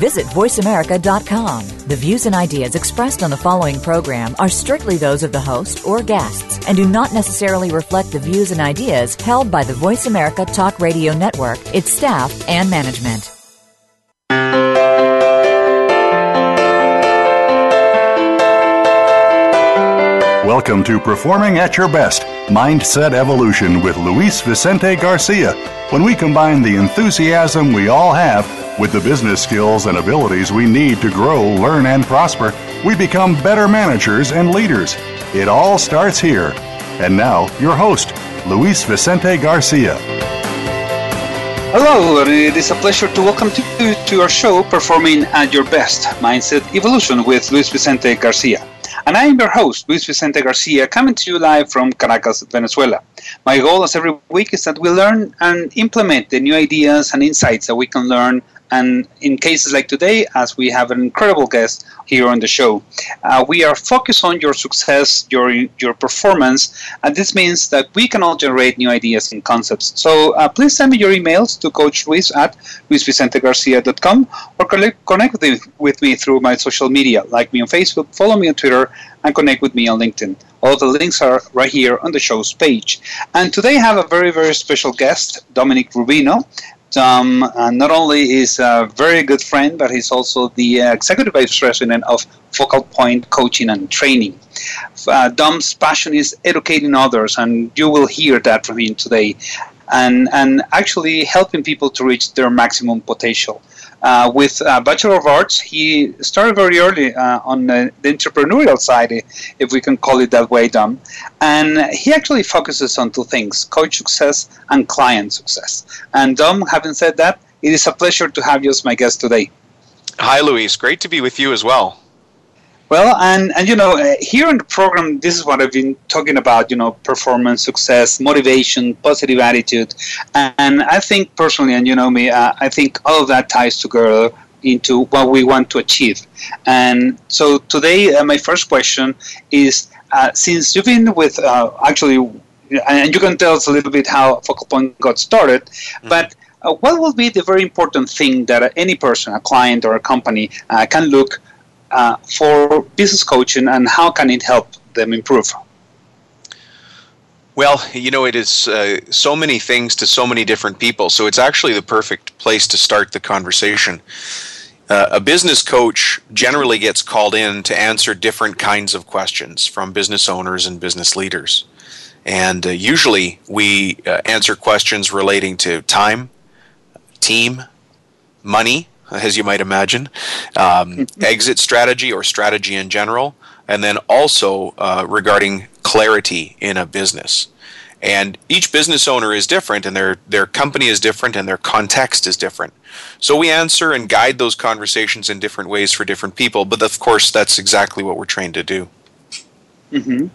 Visit VoiceAmerica.com. The views and ideas expressed on the following program are strictly those of the host or guests and do not necessarily reflect the views and ideas held by the Voice America Talk Radio Network, its staff, and management. Welcome to Performing at Your Best Mindset Evolution with Luis Vicente Garcia. When we combine the enthusiasm we all have with the business skills and abilities we need to grow, learn, and prosper, we become better managers and leaders. It all starts here. And now, your host, Luis Vicente Garcia. Hello, and it is a pleasure to welcome you to our show, Performing at Your Best Mindset Evolution with Luis Vicente Garcia. And I am your host, Luis Vicente Garcia, coming to you live from Caracas, Venezuela. My goal, as every week, is that we learn and implement the new ideas and insights that we can learn and in cases like today, as we have an incredible guest here on the show, uh, we are focused on your success, your your performance, and this means that we can all generate new ideas and concepts. So uh, please send me your emails to Coach Luis at luisvicentegarcia.com or connect, with me through my social media, like me on Facebook, follow me on Twitter, and connect with me on LinkedIn. All the links are right here on the show's page. And today I have a very, very special guest, Dominic Rubino. Dom uh, not only is a very good friend, but he's also the uh, executive vice president of Focal Point Coaching and Training. Uh, Dom's passion is educating others, and you will hear that from him today, and, and actually helping people to reach their maximum potential. Uh, with a Bachelor of Arts, he started very early uh, on the, the, entrepreneurial side, if we can call it that way, Dom. And he actually focuses on two things coach success and client success. And Dom, having said that, it is a pleasure to have you as my guest today. Hi, Luis. Great to be with you as well. Well, and, and you know, uh, here in the program, this is what I've been talking about, you know, performance, success, motivation, positive attitude. And I think personally, and you know me, uh, I think all of that ties together into what we want to achieve. And so today, uh, my first question is uh, since you've been with uh, actually, and you can tell us a little bit how Focal Point got started, mm-hmm. but uh, what will be the very important thing that any person, a client or a company, can look uh, for business coaching and how can it help them improve? Well, you know, it is uh, so many things to so many different people, so it's actually the perfect place to start the conversation. Uh, a business coach generally gets called in to answer different kinds of questions from business owners and business leaders. And uh, usually we uh, answer questions relating to time, team, money, as you might imagine, um, exit strategy or strategy in general, and then also uh, regarding clarity in a business. And each business owner is different, and their, their company is different, and their context is different. So we answer and guide those conversations in different ways for different people, but of course, that's exactly what we're trained to do. Mm-hmm.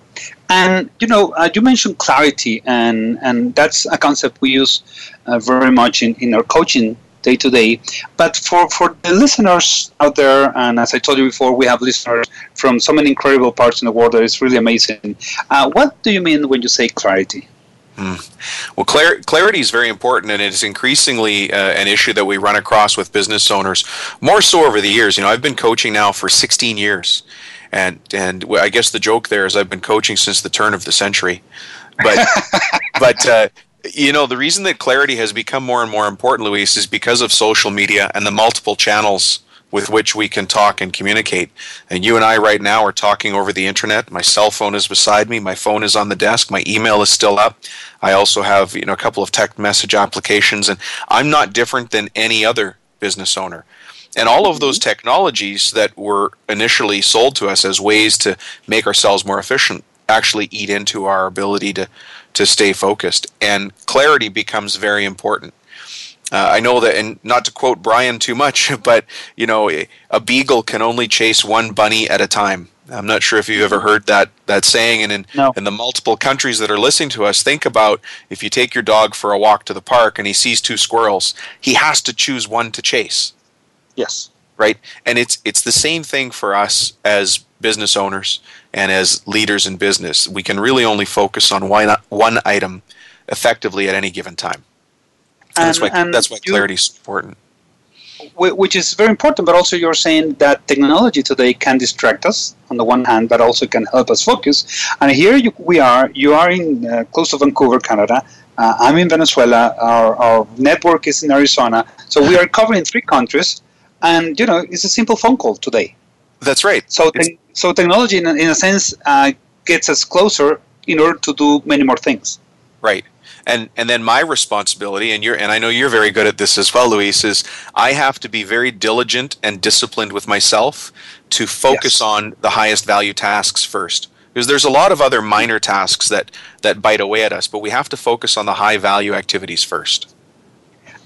And you know, uh, you mentioned clarity, and and that's a concept we use uh, very much in, in our coaching day to day. But for, for the listeners out there, and as I told you before, we have listeners from so many incredible parts in the world that it's really amazing. Uh, what do you mean when you say clarity? Hmm. Well, clar- clarity is very important, and it is increasingly uh, an issue that we run across with business owners. More so over the years. You know, I've been coaching now for 16 years, and and I guess the joke there is I've been coaching since the turn of the century. But but uh, you know, the reason that clarity has become more and more important, Luis, is because of social media and the multiple channels with which we can talk and communicate. And you and I right now are talking over the internet. My cell phone is beside me. My phone is on the desk. My email is still up. I also have, you know, a couple of text message applications and I'm not different than any other business owner. And all of those mm-hmm. technologies that were initially sold to us as ways to make ourselves more efficient actually eat into our ability to to stay focused. And clarity becomes very important. Uh, I know that, and not to quote Brian too much, but you know, a beagle can only chase one bunny at a time. I'm not sure if you've ever heard that that saying, and in no. in the multiple countries that are listening to us, think about if you take your dog for a walk to the park and he sees two squirrels, he has to choose one to chase. Yes. Right, and it's it's the same thing for us as business owners and as leaders in business. We can really only focus on one one item effectively at any given time. And, that's why that's why clarity is important which is very important, but also you're saying that technology today can distract us on the one hand, but also can help us focus. And here you, we are, you are in uh, close to Vancouver, Canada. Uh, I'm in Venezuela. Our, our network is in Arizona. So we are covering three countries. And, you know, it's a simple phone call today. That's right. So, te- so technology, in a, in a sense, uh, gets us closer in order to do many more things. Right and and then my responsibility and you're and I know you're very good at this as well Luis is I have to be very diligent and disciplined with myself to focus yes. on the highest value tasks first because there's a lot of other minor tasks that that bite away at us but we have to focus on the high value activities first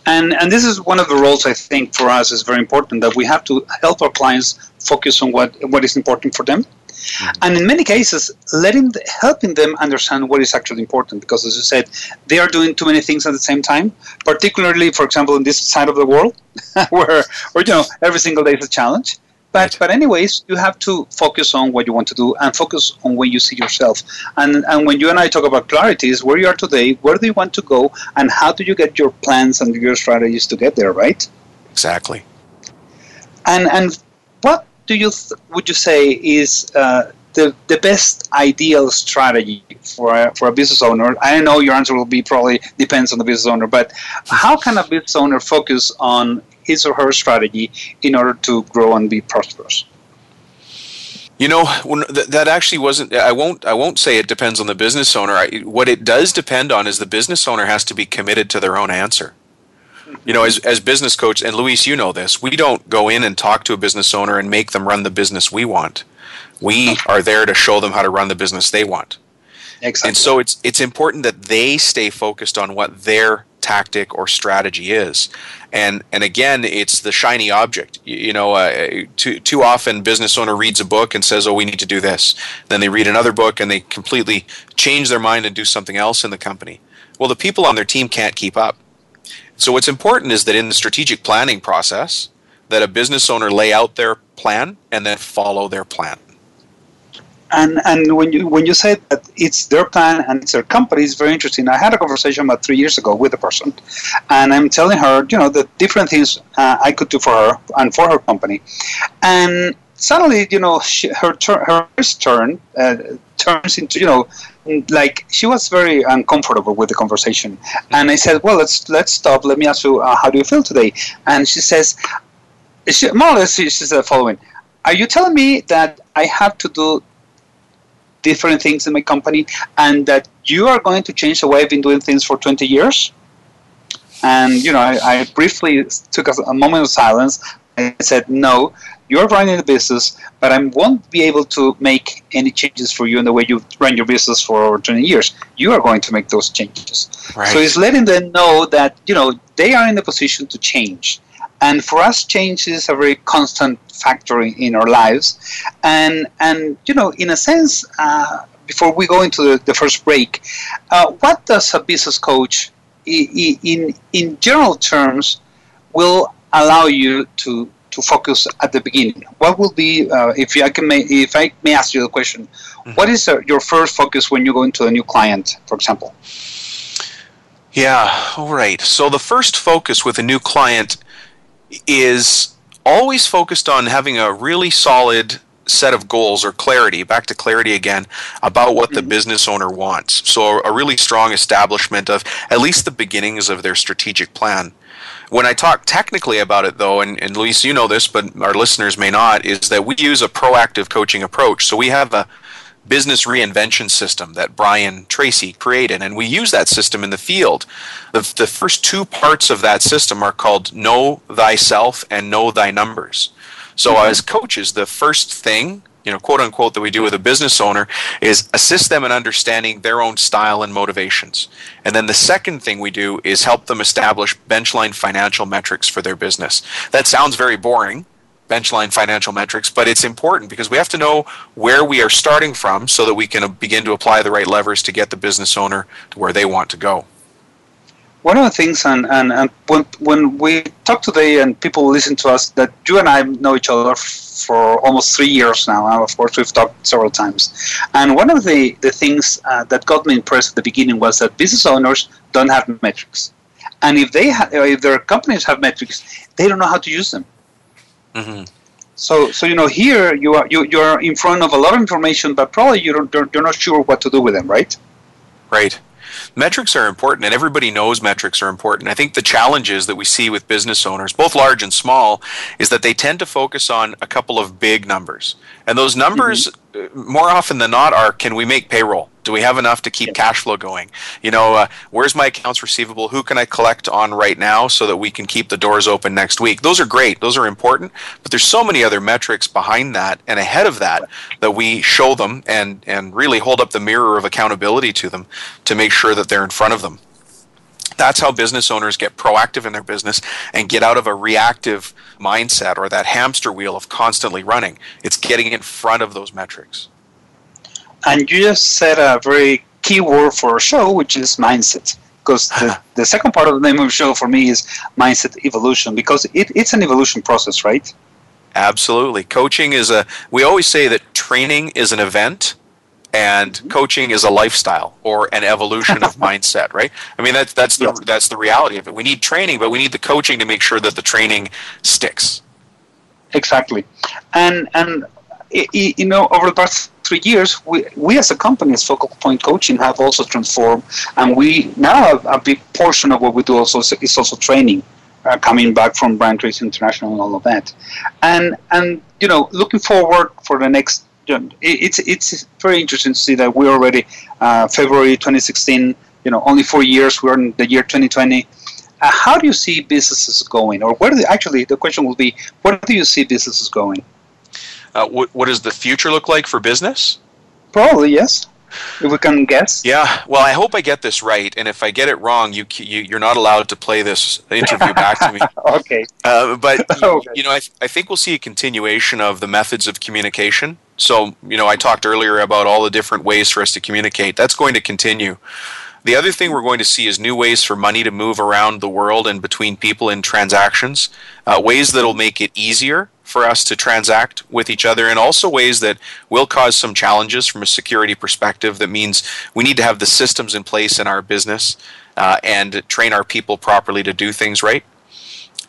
and and this is one of the roles I think for us is very important that we have to help our clients focus on what what is important for them Mm-hmm. And in many cases, letting helping them understand what is actually important, because as you said, they are doing too many things at the same time. Particularly, for example, in this side of the world, where, where you know every single day is a challenge. But but anyways, you have to focus on what you want to do and focus on where you see yourself. And and when you and I talk about clarity, is where you are today, where do you want to go, and how do you get your plans and your strategies to get there, right? Exactly. And and what do you th- would you say is uh, the the best ideal strategy for a, for a business owner? I know your answer will be probably depends on the business owner, but how can a business owner focus on his or her strategy in order to grow and be prosperous? You know, that actually wasn't. I won't. I won't say it depends on the business owner. I, what it does depend on is the business owner has to be committed to their own answer you know, as, as business coach, and Luis, you know this, we don't go in and talk to a business owner and make them run the business we want. We are there to show them how to run the business they want. Exactly. And so it's it's important that they stay focused on what their tactic or strategy is. And and again, it's the shiny object. You, you know, uh, too too often business owner reads a book and says, "Oh, we need to do this." Then they read another book and they completely change their mind and do something else in the company. Well, the people on their team can't keep up. So what's important is that in the strategic planning process, that a business owner lay out their plan and then follow their plan. And and when you when you say that it's their plan and it's their company, it's very interesting. I had a conversation about three years ago with a person, and I'm telling her, you know, the different things uh, I could do for her and for her company, and suddenly, you know, she, her turn, her turn uh, turns into, you know, like she was very uncomfortable with the conversation. And i said well let's let's stop. Let me ask you uh, how do you feel today? And she says she, more or less she, she said the following are you telling me that i have to do different things in my company and that you are going to change the way i've been doing things for 20 years? And you know i, I briefly took a, a moment of silence. I said, no, you're running the business, but I won't be able to make any changes for you in the way you run your business for over 20 years. You are going to make those changes. Right. So it's letting them know that, you know, they are in a position to change. And for us, change is a very constant factor in our lives. And, and you know, in a sense, uh, before we go into the, the first break, uh, what does a business coach, in, in, in general terms, will allow you to to focus at the beginning? What will be, uh, if I can, may, if I may ask you the question, mm-hmm. what is uh, your first focus when you go into a new client, for example? Yeah, all right. So the first focus with a new client is always focused on having a really solid set of goals or clarity, back to clarity again, about what the mm-hmm. business owner wants. So a really strong establishment of at least the beginnings of their strategic plan. When I talk technically about it, though, and, and Luis, you know this, but our listeners may not, is that we use a proactive coaching approach. So we have a business reinvention system that Brian Tracy created, and we use that system in the field. The, the first two parts of that system are called Know Thyself and Know Thy Numbers. So, mm-hmm. as coaches, the first thing you know, quote unquote, that we do with a business owner is assist them in understanding their own style and motivations. And then the second thing we do is help them establish benchline financial metrics for their business. That sounds very boring, benchline financial metrics, but it's important because we have to know where we are starting from so that we can begin to apply the right levers to get the business owner to where they want to go. One of the things, and, and, and when, when we talk today and people listen to us, that you and I know each other for almost three years now. And Of course, we've talked several times. And one of the, the things uh, that got me impressed at the beginning was that business owners don't have metrics. And if they ha- if their companies have metrics, they don't know how to use them. Mm-hmm. So, so you know, here you are you you're in front of a lot of information, but probably you don't you're not sure what to do with them, right? Right. Metrics are important, and everybody knows metrics are important. I think the challenges that we see with business owners, both large and small, is that they tend to focus on a couple of big numbers. And those numbers, mm-hmm. more often than not, are can we make payroll? Do we have enough to keep cash flow going? You know, uh, where's my accounts receivable? Who can I collect on right now so that we can keep the doors open next week? Those are great. Those are important. But there's so many other metrics behind that and ahead of that that we show them and, and really hold up the mirror of accountability to them to make sure that they're in front of them. That's how business owners get proactive in their business and get out of a reactive mindset or that hamster wheel of constantly running. It's getting in front of those metrics. And you just said a very key word for a show, which is mindset. Because the, the second part of the name of the show for me is mindset evolution, because it, it's an evolution process, right? Absolutely. Coaching is a, we always say that training is an event and mm-hmm. coaching is a lifestyle or an evolution of mindset right i mean that's that's the yes. that's the reality of it we need training but we need the coaching to make sure that the training sticks exactly and and you know over the past three years, we, we as a company, as Focal Point Coaching, have also transformed, and we now have a big portion of what we do also is also training, uh, coming back from Brian Tracy International and all of that, and and you know looking forward for the next. it's it's very interesting to see that we're already uh, February 2016. You know, only four years. We're in the year 2020. Uh, how do you see businesses going, or where do they, actually the question will be, where do you see businesses going? Uh, what, what does the future look like for business? Probably yes. If we can guess. Yeah. Well, I hope I get this right, and if I get it wrong, you, you you're not allowed to play this interview back to me. okay. Uh, but okay. you know, I, I think we'll see a continuation of the methods of communication. So you know, I talked earlier about all the different ways for us to communicate. That's going to continue. The other thing we're going to see is new ways for money to move around the world and between people in transactions, uh, ways that'll make it easier for us to transact with each other, and also ways that will cause some challenges from a security perspective. That means we need to have the systems in place in our business uh, and train our people properly to do things right.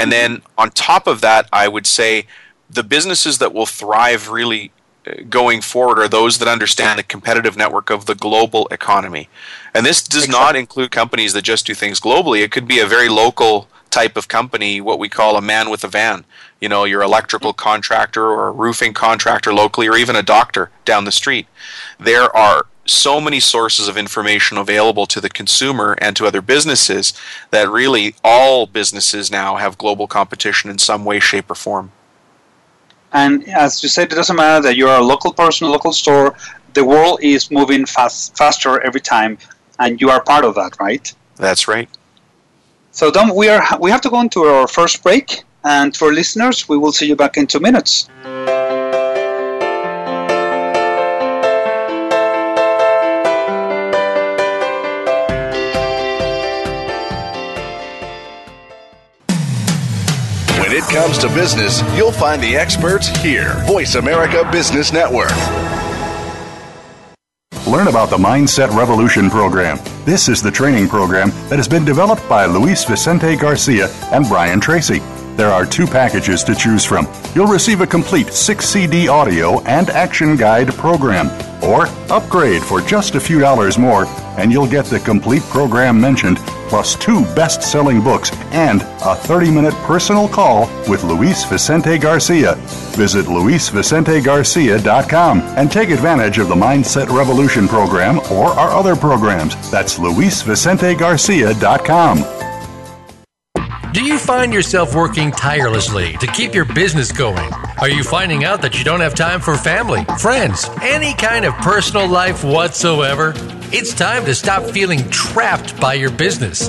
And then on top of that, I would say the businesses that will thrive really uh, going forward are those that understand the competitive network of the global economy. And this does exactly. not include companies that just do things globally. It could be a very local type of company, what we call a man with a van. You know, your electrical contractor or a roofing contractor locally, or even a doctor down the street. There are so many sources of information available to the consumer and to other businesses that really all businesses now have global competition in some way, shape, or form. And as you said, it doesn't matter that you're a local person, a local store. The world is moving fast, faster every time, and you are part of that, right? That's right. So Dom, we are we have to go into our first break, and for listeners, we will see you back in two minutes. When it comes to business, you'll find the experts here. Voice America Business Network. Learn about the Mindset Revolution program. This is the training program that has been developed by Luis Vicente Garcia and Brian Tracy. There are two packages to choose from. You'll receive a complete 6 CD audio and action guide program, or upgrade for just a few dollars more, and you'll get the complete program mentioned plus two best selling books and a 30 minute personal call with Luis Vicente Garcia. Visit luisvicentegarcia.com and take advantage of the Mindset Revolution program or our other programs. That's luisvicentegarcia.com. Find yourself working tirelessly to keep your business going? Are you finding out that you don't have time for family, friends, any kind of personal life whatsoever? It's time to stop feeling trapped by your business.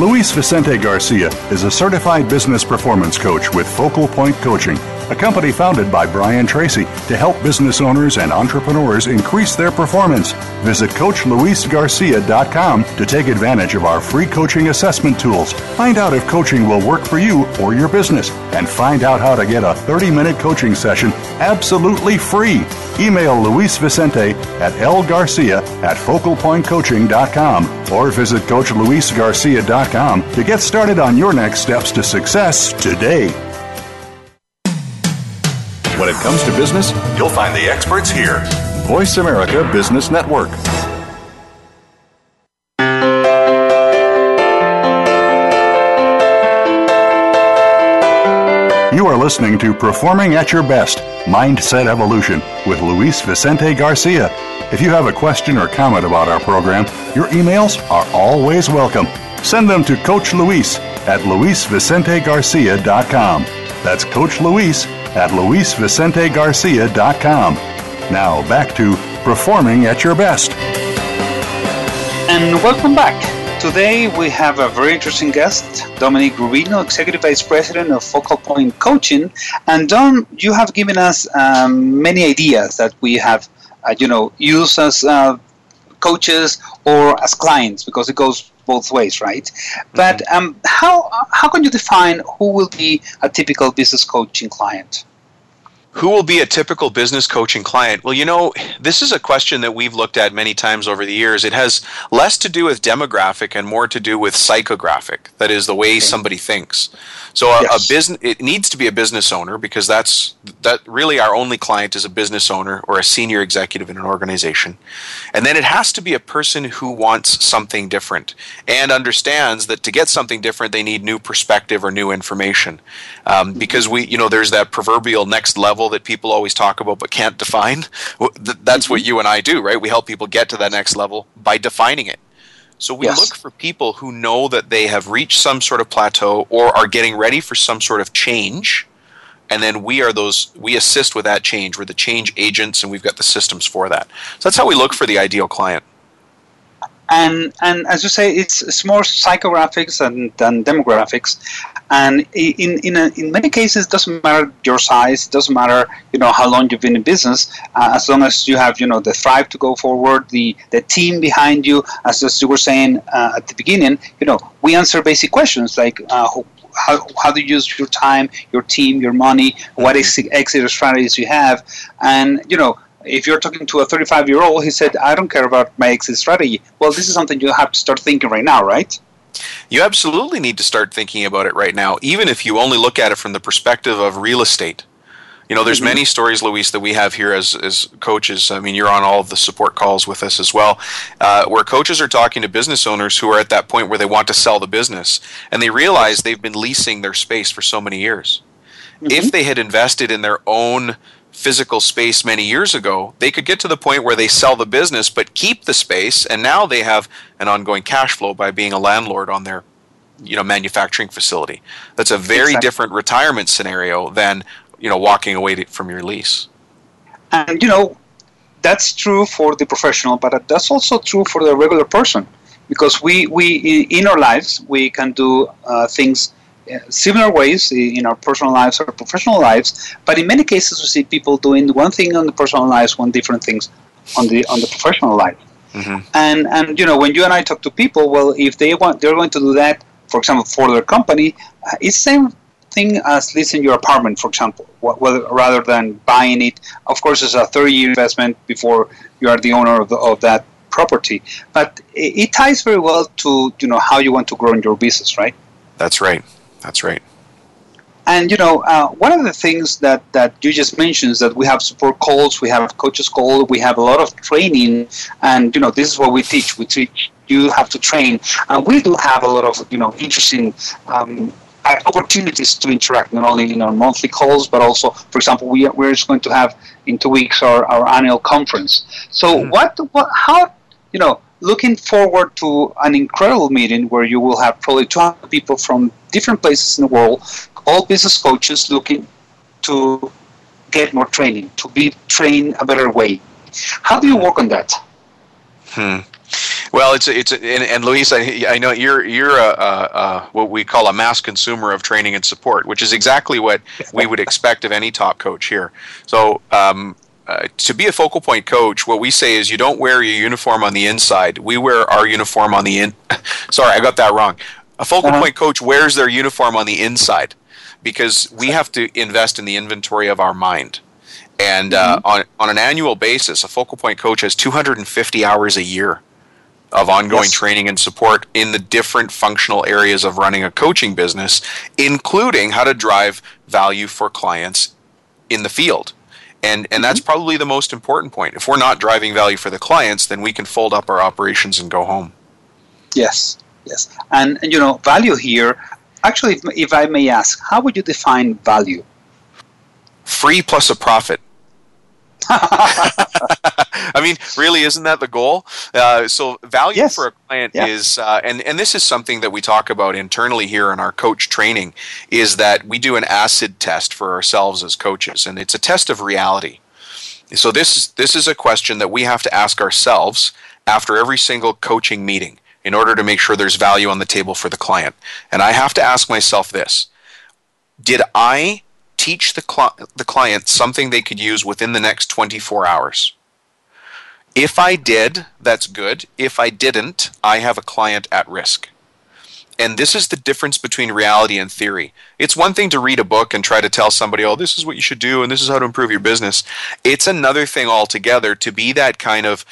Luis Vicente Garcia is a certified business performance coach with Focal Point Coaching a company founded by Brian Tracy to help business owners and entrepreneurs increase their performance. Visit CoachLuisGarcia.com to take advantage of our free coaching assessment tools. Find out if coaching will work for you or your business, and find out how to get a 30 minute coaching session absolutely free. Email Luis Vicente at lgarcia at focalpointcoaching.com or visit CoachLuisGarcia.com to get started on your next steps to success today. When it comes to business, you'll find the experts here. Voice America Business Network. You are listening to Performing at Your Best Mindset Evolution with Luis Vicente Garcia. If you have a question or comment about our program, your emails are always welcome. Send them to Coach Luis at luisvicentegarcia.com. That's Coach Luis at luisvicentegarcia.com. Now back to performing at your best. And welcome back. Today we have a very interesting guest, Dominic Rubino, Executive Vice President of Focal Point Coaching. And Dom, you have given us um, many ideas that we have, uh, you know, used as uh, coaches or as clients because it goes both ways, right? Mm-hmm. But um, how how can you define who will be a typical business coaching client? Who will be a typical business coaching client? Well, you know, this is a question that we've looked at many times over the years. It has less to do with demographic and more to do with psychographic. That is the way somebody thinks. So a, yes. a business it needs to be a business owner because that's that really our only client is a business owner or a senior executive in an organization. And then it has to be a person who wants something different and understands that to get something different they need new perspective or new information. Um, because we you know there's that proverbial next level that people always talk about but can't define. That's what mm-hmm. you and I do, right? We help people get to that next level by defining it. So we yes. look for people who know that they have reached some sort of plateau or are getting ready for some sort of change. And then we are those, we assist with that change. We're the change agents and we've got the systems for that. So that's how we look for the ideal client and and as you say, it's, it's more psychographics than, demographics. And in in a, in many cases, it doesn't matter your size, it doesn't matter you know how long you've been in business, uh, as long as you have you know the thrive to go forward, the the team behind you. As, as you were saying uh, at the beginning, you know we answer basic questions like. Uh, how, how do you use your time, your team, your money? What mm-hmm. exit strategies you have, and you know if you're talking to a 35 year old, he said, I don't care about my exit strategy. Well, this is something you have to start thinking right now, right? You absolutely need to start thinking about it right now, even if you only look at it from the perspective of real estate. You know, there's mm-hmm. many stories, Luis, that we have here as, as coaches. I mean, you're on all of the support calls with us as well, uh, where coaches are talking to business owners who are at that point where they want to sell the business and they realize they've been leasing their space for so many years. Mm-hmm. If they had invested in their own physical space many years ago, they could get to the point where they sell the business but keep the space, and now they have an ongoing cash flow by being a landlord on their you know manufacturing facility. That's a very exactly. different retirement scenario than you know walking away from your lease. And you know that's true for the professional, but that's also true for the regular person because we we in our lives we can do uh, things similar ways in our personal lives or professional lives, but in many cases we see people doing one thing on the personal lives, one different things on the on the professional life. Mm-hmm. And and you know when you and I talk to people, well, if they want, they're going to do that, for example, for their company, uh, it's the same thing as leasing your apartment, for example, whether, rather than buying it. Of course, it's a 30-year investment before you are the owner of, the, of that property, but it, it ties very well to you know how you want to grow in your business, right? That's right. That's right. And you know, uh, one of the things that, that you just mentioned is that we have support calls, we have coaches call, we have a lot of training, and you know, this is what we teach. We teach you have to train, and we do have a lot of you know interesting um, opportunities to interact not only in our monthly calls but also for example we are, we're just going to have in two weeks our, our annual conference so mm-hmm. what what how you know looking forward to an incredible meeting where you will have probably 200 people from different places in the world all business coaches looking to get more training to be trained a better way how do you work on that hmm well, it's it's and, and Luis, I, I know you're you're a, a, a, what we call a mass consumer of training and support, which is exactly what we would expect of any top coach here. So. Um, uh, to be a focal point coach, what we say is you don't wear your uniform on the inside. We wear our uniform on the in. Sorry, I got that wrong. A focal uh-huh. point coach wears their uniform on the inside because we have to invest in the inventory of our mind. And uh, mm-hmm. on on an annual basis, a focal point coach has 250 hours a year of ongoing yes. training and support in the different functional areas of running a coaching business, including how to drive value for clients in the field. And, and that's mm-hmm. probably the most important point. If we're not driving value for the clients, then we can fold up our operations and go home. Yes, yes. And, and you know, value here, actually, if, if I may ask, how would you define value? Free plus a profit. I mean, really, isn't that the goal? Uh, so, value yes. for a client yeah. is, uh, and and this is something that we talk about internally here in our coach training, is that we do an acid test for ourselves as coaches, and it's a test of reality. So this is this is a question that we have to ask ourselves after every single coaching meeting in order to make sure there's value on the table for the client. And I have to ask myself this: Did I teach the, cl- the client something they could use within the next 24 hours. If I did, that's good. If I didn't, I have a client at risk. And this is the difference between reality and theory. It's one thing to read a book and try to tell somebody, oh, this is what you should do and this is how to improve your business. It's another thing altogether to be that kind of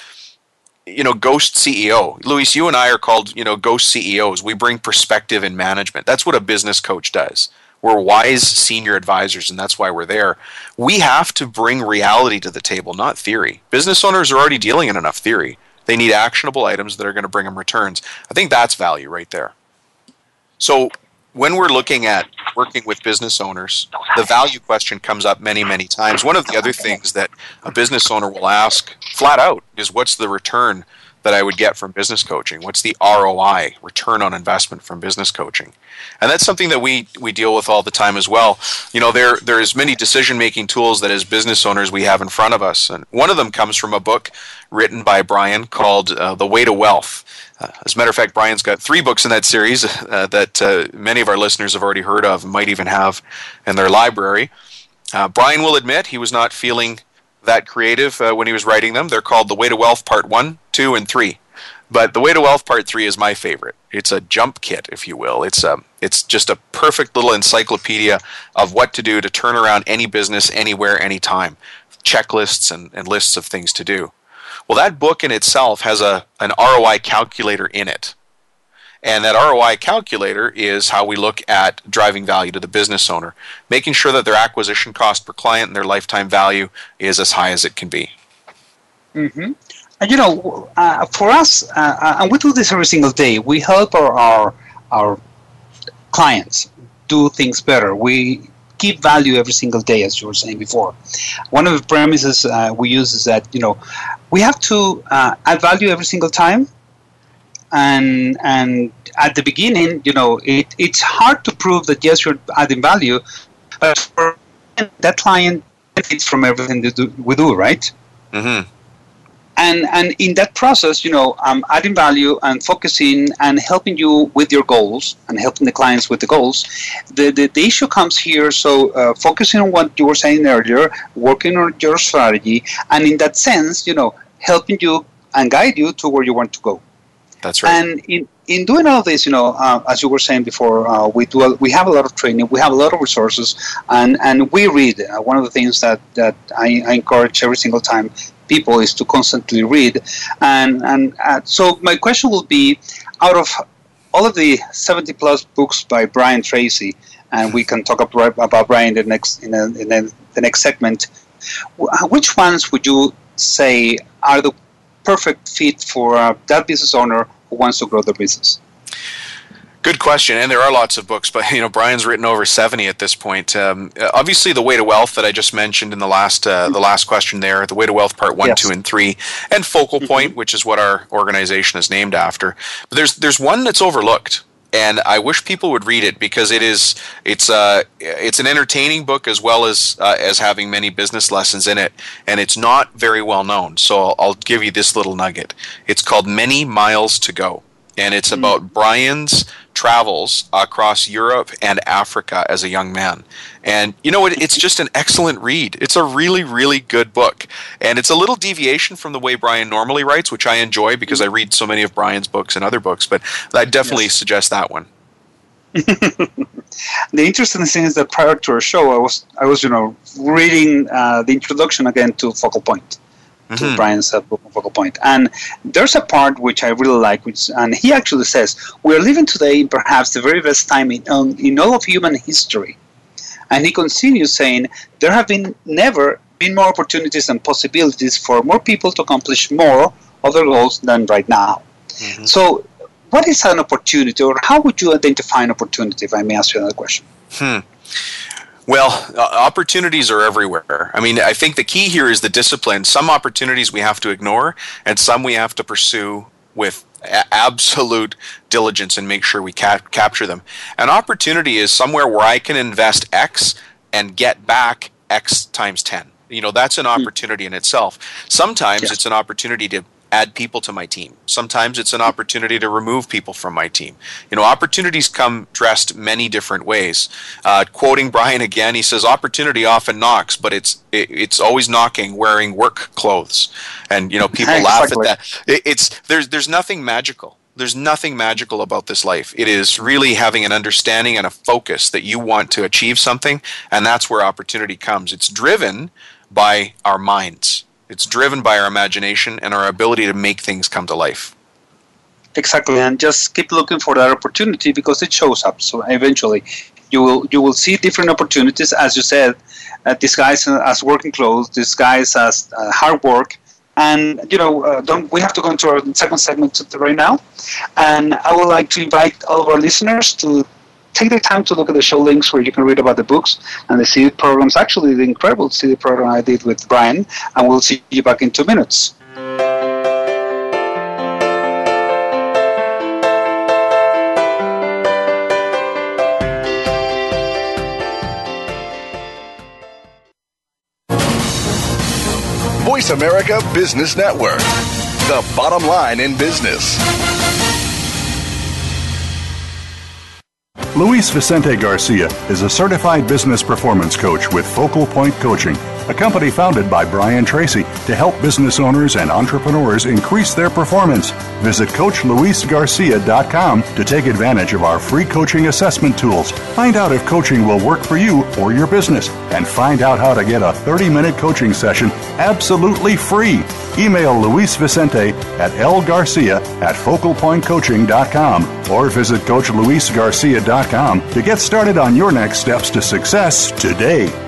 you know ghost ceo luis you and i are called you know ghost ceos we bring perspective in management that's what a business coach does we're wise senior advisors, and that's why we're there. We have to bring reality to the table, not theory. Business owners are already dealing in enough theory. They need actionable items that are going to bring them returns. I think that's value right there. So, when we're looking at working with business owners, the value question comes up many, many times. One of the other things that a business owner will ask flat out is what's the return that I would get from business coaching? What's the ROI, return on investment from business coaching? And that's something that we, we deal with all the time as well. You know, there there's many decision making tools that as business owners we have in front of us. And one of them comes from a book written by Brian called uh, The Way to Wealth. Uh, as a matter of fact, Brian's got three books in that series uh, that uh, many of our listeners have already heard of, might even have in their library. Uh, Brian will admit he was not feeling that creative uh, when he was writing them. They're called The Way to Wealth Part 1, 2, and 3. But The Way to Wealth Part 3 is my favorite. It's a jump kit, if you will. It's a, um, it's just a perfect little encyclopedia of what to do to turn around any business anywhere, anytime. Checklists and, and lists of things to do. Well, that book in itself has a, an ROI calculator in it. And that ROI calculator is how we look at driving value to the business owner, making sure that their acquisition cost per client and their lifetime value is as high as it can be. Mm-hmm. And you know, uh, for us, uh, uh, and we do this every single day. We help our, our our clients do things better. We give value every single day, as you were saying before. One of the premises uh, we use is that you know we have to uh, add value every single time, and and at the beginning, you know, it, it's hard to prove that yes, you're adding value, but for that client benefits from everything that we do, right? Mm-hmm. And and in that process you know I'm adding value and focusing and helping you with your goals and helping the clients with the goals. The the, the issue comes here so uh, focusing on what you were saying earlier working on your strategy and in that sense you know helping you and guide you to where you want to go that's right and in in doing all this, you know, uh, as you were saying before, uh, we do a, we have a lot of training, we have a lot of resources, and and we read. Uh, one of the things that that I, I, encourage every single time people is to constantly read. And, and uh, so my question will be, out of all of the 70 plus books by Brian Tracy, and we can talk about Brian the next in, in the next segment. Which ones would you say are the perfect fit for uh, that business owner who wants to grow their business? Good question, and there are lots of books, but you know Brian's written over seventy at this point. Um, obviously, the Way to Wealth that I just mentioned in the last uh, the last question there, the Way to Wealth Part One, yes. Two, and Three, and Focal mm-hmm. Point, which is what our organization is named after. But there's there's one that's overlooked, and I wish people would read it because it is it's uh it's an entertaining book as well as uh, as having many business lessons in it, and it's not very well known. So I'll, I'll give you this little nugget. It's called Many Miles to Go and it's mm. about Brian's travels across Europe and Africa as a young man. And you know, it, it's just an excellent read. It's a really, really good book. And it's a little deviation from the way Brian normally writes, which I enjoy because I read so many of Brian's books and other books, but I definitely yes. suggest that one. the interesting thing is that prior to our show, I was I was you know reading uh, the introduction again to Focal Point, mm-hmm. to Brian's uh, book focal point. And there's a part which I really like, which and he actually says we are living today in perhaps the very best time in in all of human history. And he continues saying there have been never been more opportunities and possibilities for more people to accomplish more of their goals than right now. Mm-hmm. So, what is an opportunity, or how would you identify an opportunity? If I may ask you another question. Hmm. Well, uh, opportunities are everywhere. I mean, I think the key here is the discipline. Some opportunities we have to ignore, and some we have to pursue with absolute diligence and make sure we ca- capture them. An opportunity is somewhere where I can invest X and get back X times 10. You know, that's an hmm. opportunity in itself. Sometimes yes. it's an opportunity to add people to my team. Sometimes it's an opportunity to remove people from my team. You know, opportunities come dressed many different ways. Uh, quoting Brian again, he says, "Opportunity often knocks, but it's it, it's always knocking wearing work clothes." And you know, people exactly. laugh at that. It, it's there's there's nothing magical. There's nothing magical about this life. It is really having an understanding and a focus that you want to achieve something, and that's where opportunity comes. It's driven by our minds it's driven by our imagination and our ability to make things come to life. Exactly, and just keep looking for that opportunity because it shows up. So eventually, you will you will see different opportunities, as you said, uh, disguised as working clothes, disguised as uh, hard work, and you know, uh, Dom we have to go into our second segment right now? And I would like to invite all of our listeners to take the time to look at the show links where you can read about the books and the CD programs. Actually, the incredible CD program I did with Brian, and we'll see you back in two minutes. Voice America Business Network, the bottom line in business. Luis Vicente Garcia is a certified business performance coach with Focal Point Coaching, a company founded by Brian Tracy to help business owners and entrepreneurs increase their performance. Visit CoachLuisGarcia.com to take advantage of our free coaching assessment tools. Find out if coaching will work for you or your business, and find out how to get a 30 minute coaching session absolutely free. Email Luis Vicente at lgarcia at focalpointcoaching.com or visit CoachLuisGarcia.com to get started on your next steps to success today.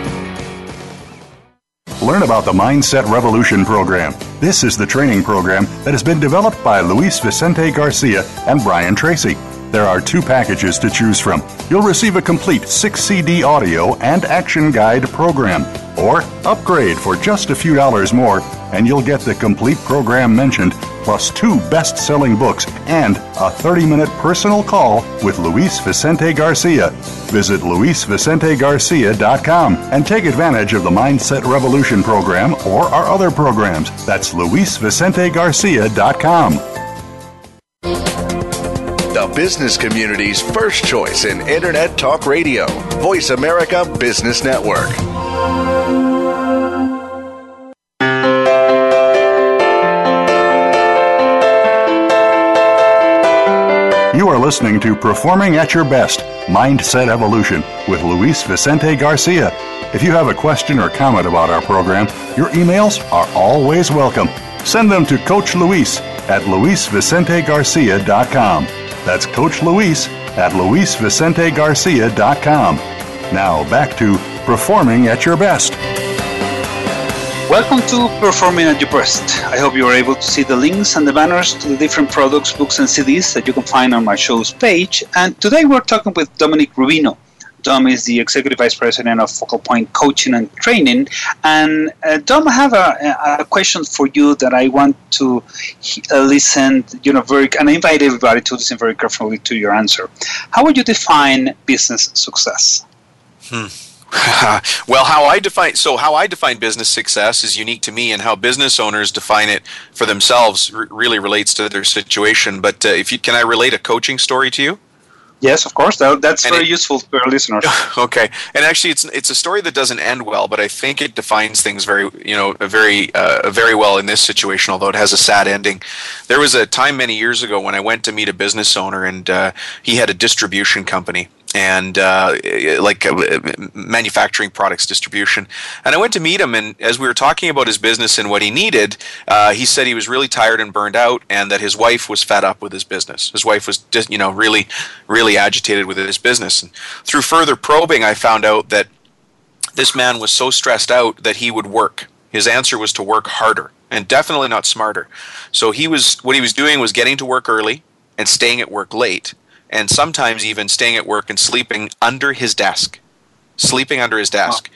Learn about the Mindset Revolution program. This is the training program that has been developed by Luis Vicente Garcia and Brian Tracy. There are two packages to choose from. You'll receive a complete 6 CD audio and action guide program, or upgrade for just a few dollars more, and you'll get the complete program mentioned plus two best selling books and a 30 minute personal call with Luis Vicente Garcia. Visit luisvicentegarcia.com and take advantage of the Mindset Revolution program or our other programs. That's luisvicentegarcia.com. The business community's first choice in Internet Talk Radio, Voice America Business Network. You are listening to Performing at Your Best Mindset Evolution with Luis Vicente Garcia. If you have a question or comment about our program, your emails are always welcome. Send them to Coach Luis at luisvicentegarcia.com. That's Coach Luis at luisvicentegarcia.com. Now back to Performing at Your Best. Welcome to Performing at Your Best. I hope you are able to see the links and the banners to the different products, books, and CDs that you can find on my show's page. And today we're talking with Dominic Rubino. Dom is the Executive Vice President of Focal Point Coaching and Training. And uh, Dom, I have a, a, question for you that I want to uh, listen, you know, very, and I invite everybody to listen very carefully to your answer. How would you define business success? Hmm. well, how I define so how I define business success is unique to me, and how business owners define it for themselves r- really relates to their situation. But uh, if you can, I relate a coaching story to you. Yes, of course. That, that's and very it, useful to our listeners. Okay, and actually, it's it's a story that doesn't end well, but I think it defines things very you know very uh, very well in this situation. Although it has a sad ending. There was a time many years ago when I went to meet a business owner, and uh, he had a distribution company and uh, like uh, manufacturing products distribution. And I went to meet him, and as we were talking about his business and what he needed, uh, he said he was really tired and burned out, and that his wife was fed up with his business. His wife was, just, you know, really, really agitated with his business. And through further probing, I found out that this man was so stressed out that he would work. His answer was to work harder and definitely not smarter. So he was what he was doing was getting to work early and staying at work late and sometimes even staying at work and sleeping under his desk, sleeping under his desk.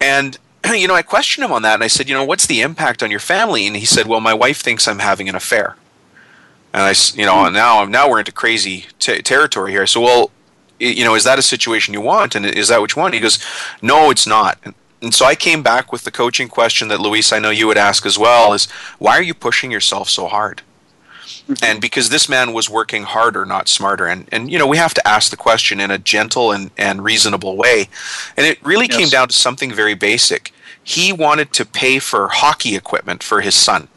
And you know, I questioned him on that, and I said, you know, what's the impact on your family? And he said, well, my wife thinks I'm having an affair. And I, you know, hmm. now now we're into crazy t- territory here. So, well, you know, is that a situation you want? And is that what you want? He goes, no, it's not. And, and so I came back with the coaching question that Luis, I know you would ask as well: is why are you pushing yourself so hard? And because this man was working harder not smarter and and you know we have to ask the question in a gentle and and reasonable way and it really yes. came down to something very basic he wanted to pay for hockey equipment for his son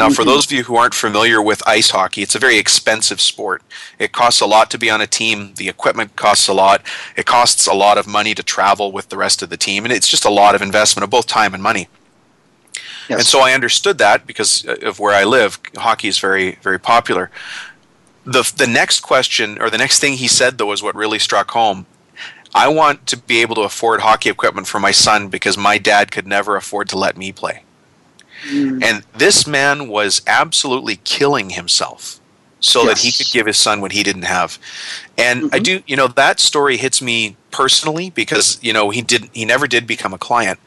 now, mm-hmm. for those of you who aren't familiar with ice hockey, it's a very expensive sport. It costs a lot to be on a team. The equipment costs a lot. It costs a lot of money to travel with the rest of the team. And it's just a lot of investment of both time and money. Yes. And so I understood that because of where I live, hockey is very, very popular. The, the next question, or the next thing he said, though, is what really struck home. I want to be able to afford hockey equipment for my son because my dad could never afford to let me play. Mm. And this man was absolutely killing himself so yes. that he could give his son what he didn't have. And mm-hmm. I do, you know, that story hits me personally because, you know, he didn't he never did become a client,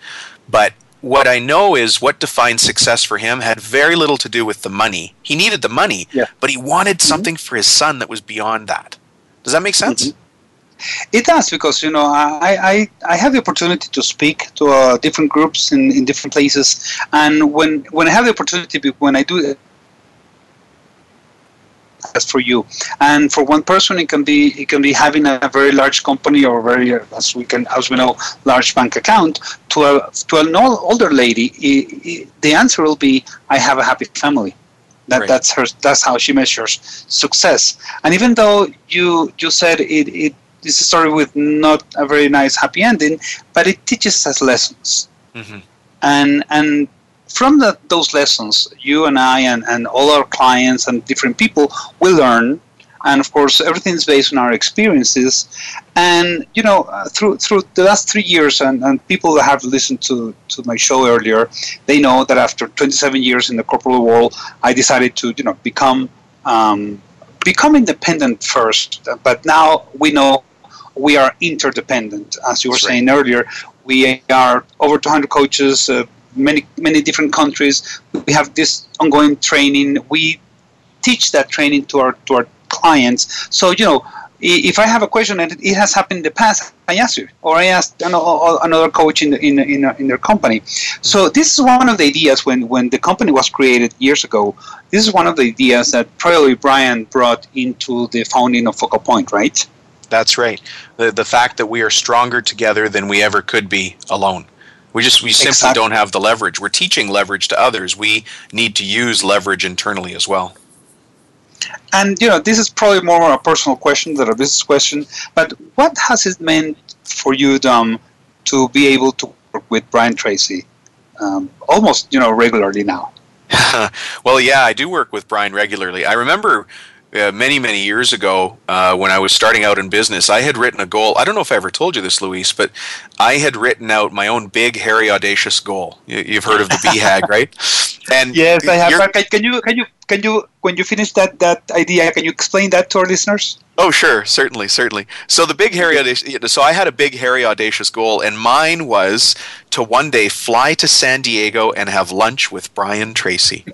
but what I know is what defined success for him had very little to do with the money. He needed the money, yeah. but he wanted mm-hmm. something for his son that was beyond that. Does that make sense? Mm-hmm. It does because you know I, I, I have the opportunity to speak to uh, different groups in, in different places, and when when I have the opportunity when I do as for you. And for one person, it can be it can be having a very large company or very as we can as we know large bank account. To a to an older lady, it, it, the answer will be I have a happy family. That right. that's her. That's how she measures success. And even though you you said it it is a story with not a very nice happy ending, but it teaches us lessons. Mm-hmm. And and from the, those lessons, you and I and, and all our clients and different people will learn. And of course, everything is based on our experiences. And you know, uh, through through the last three years, and, and people that have listened to, to my show earlier, they know that after 27 years in the corporate world, I decided to you know become um, become independent first. But now we know we are interdependent, as you were That's saying right. earlier. We are over 200 coaches. Uh, many many different countries. We have this ongoing training. We teach that training to our to our clients. So you know, if I have a question and it has happened in the past, I ask you, or I ask another coach in the, in in, in their company. Mm-hmm. So this is one of the ideas when when the company was created years ago. This is one of the ideas that probably Brian brought into the founding of Focal Point, right? That's right. The the fact that we are stronger together than we ever could be alone. We just we simply exactly. don't have the leverage. We're teaching leverage to others. We need to use leverage internally as well. and you know, this is probably more a personal question than a business question. But what has it meant for you, Dom, to be able to work with Brian Tracy, um, almost you know regularly now? well, yeah, I do work with Brian regularly. I remember uh, many, many years ago, uh, when I was starting out in business, I had written a goal. I don't know if I ever told you this, Luis, but I had written out my own big, hairy, audacious goal. You, have heard of the BHAG, right? And yes, I have. Can you, can you, can you, when you finish that that idea, can you explain that to our listeners? Oh, sure, certainly, certainly. So the big hairy audacious. So I had a big hairy audacious goal, and mine was to one day fly to San Diego and have lunch with Brian Tracy.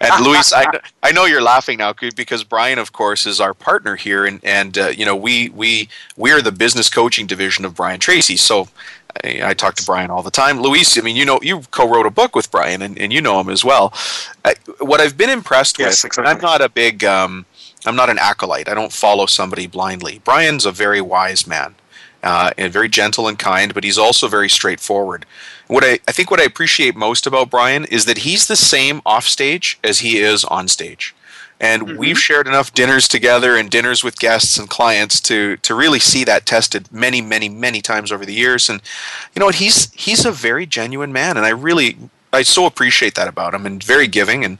And Luis, I, I know you're laughing now because Brian, of course, is our partner here, and and uh, you know we we we are the business coaching division of Brian Tracy. So I, I, talk to Brian all the time. Luis, I mean, you know, you co-wrote a book with Brian, and, and you know him as well. I, what I've been impressed yes, with, exactly. I'm not a big. Um, I'm not an acolyte. I don't follow somebody blindly. Brian's a very wise man, uh, and very gentle and kind, but he's also very straightforward. What I, I think what I appreciate most about Brian is that he's the same off stage as he is on stage. And mm-hmm. we've shared enough dinners together and dinners with guests and clients to to really see that tested many, many, many times over the years. And you know what? He's he's a very genuine man, and I really I so appreciate that about him, and very giving. And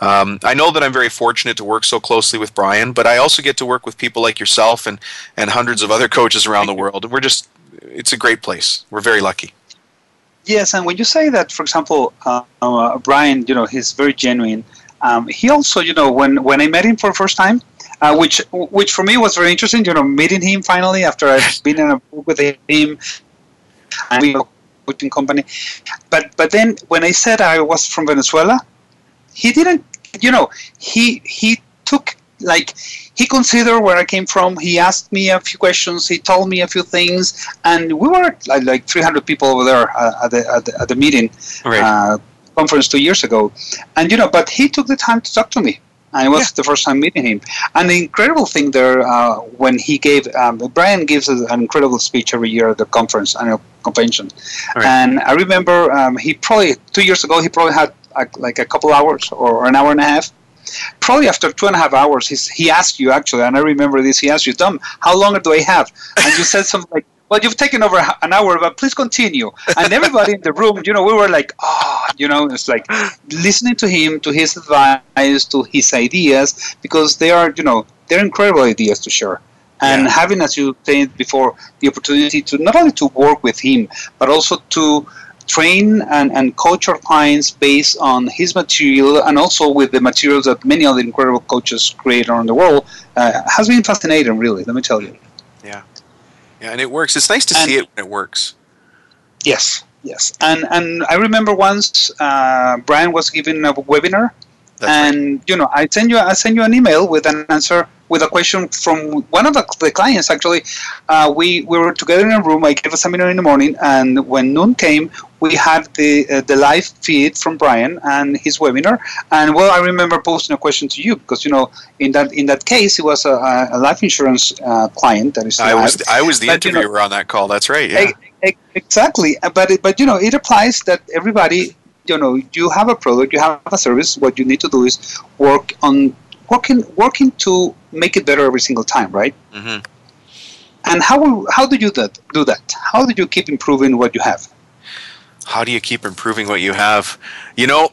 um, I know that I'm very fortunate to work so closely with Brian, but I also get to work with people like yourself and, and hundreds of other coaches around the world. And we're just, it's a great place. We're very lucky. Yes, and when you say that, for example, uh, uh, Brian, you know, he's very genuine. Um, he also, you know, when, when I met him for the first time, uh, which which for me was very interesting, you know, meeting him finally after I've been in a book with him and we coaching company. But but then when I said I was from Venezuela, he didn't you know, he he took like he considered where I came from. He asked me a few questions. He told me a few things, and we were like, like 300 people over there uh, at, the, at, the, at the meeting right. uh, conference two years ago, and you know, but he took the time to talk to me. And it was yeah. the first time meeting him. And the incredible thing there, uh, when he gave, um, Brian gives an incredible speech every year at the conference, annual convention. Right. And I remember um, he probably, two years ago, he probably had a, like a couple hours or an hour and a half. Probably after two and a half hours, he's, he asked you actually, and I remember this. He asked you, "Dom, how long do I have?" And you said something like, "Well, you've taken over an hour, but please continue." And everybody in the room, you know, we were like, "Oh, you know," it's like listening to him, to his advice, to his ideas, because they are, you know, they're incredible ideas to share and yeah. having, as you said before, the opportunity to not only to work with him, but also to train and, and coach our clients based on his material and also with the materials that many other incredible coaches create around the world uh, has been fascinating, really, let me tell you. Yeah. And it works. It's nice to and see it when it works. Yes, yes. And, and I remember once uh, Brian was giving a webinar that's and right. you know, I send you I send you an email with an answer with a question from one of the, the clients. Actually, uh, we we were together in a room. I gave a seminar in the morning, and when noon came, we had the uh, the live feed from Brian and his webinar. And well, I remember posting a question to you because you know in that in that case it was a, a life insurance uh, client that is. I was the, I was the but, interviewer you know, on that call. That's right. Yeah. Exactly, but it, but you know it applies that everybody you know you have a product, you have a service. What you need to do is work on working working to make it better every single time, right? Mm-hmm. And how how do you that do that? How do you keep improving what you have? How do you keep improving what you have? You know,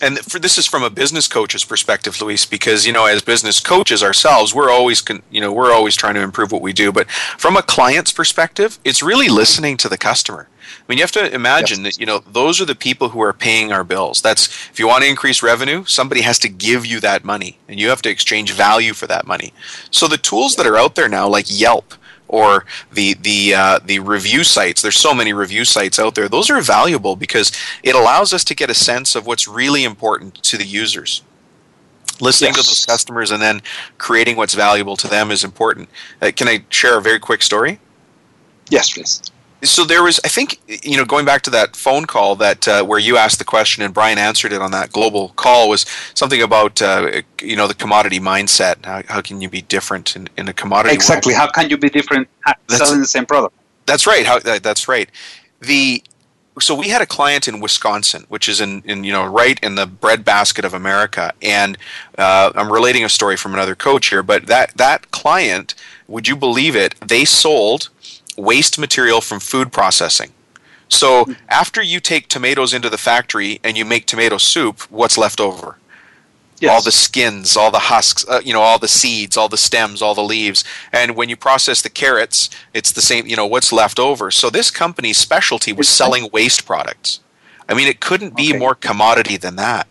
and for this is from a business coach's perspective, Luis, because you know, as business coaches ourselves, we're always you know we're always trying to improve what we do. But from a client's perspective, it's really listening to the customer. I mean, you have to imagine yes. that you know those are the people who are paying our bills. That's if you want to increase revenue, somebody has to give you that money, and you have to exchange value for that money. So the tools that are out there now, like Yelp, or the the uh, the review sites. There's so many review sites out there. Those are valuable because it allows us to get a sense of what's really important to the users. Listening yes. to those customers and then creating what's valuable to them is important. Uh, can I share a very quick story? Yes, please so there was i think you know going back to that phone call that uh, where you asked the question and brian answered it on that global call was something about uh, you know the commodity mindset. How, how can you be different in, in a commodity exactly. World? how can you be different selling the same product? That's right. How, that's right. The so we had a client in Wisconsin, which is in, in you know right in the breadbasket of America, and uh, I'm relating a story from another coach here, but that that client, would you believe it? They sold waste material from food processing. So after you take tomatoes into the factory and you make tomato soup, what's left over? Yes. all the skins, all the husks, uh, you know, all the seeds, all the stems, all the leaves. And when you process the carrots, it's the same, you know, what's left over. So this company's specialty was selling waste products. I mean, it couldn't be okay. more commodity than that.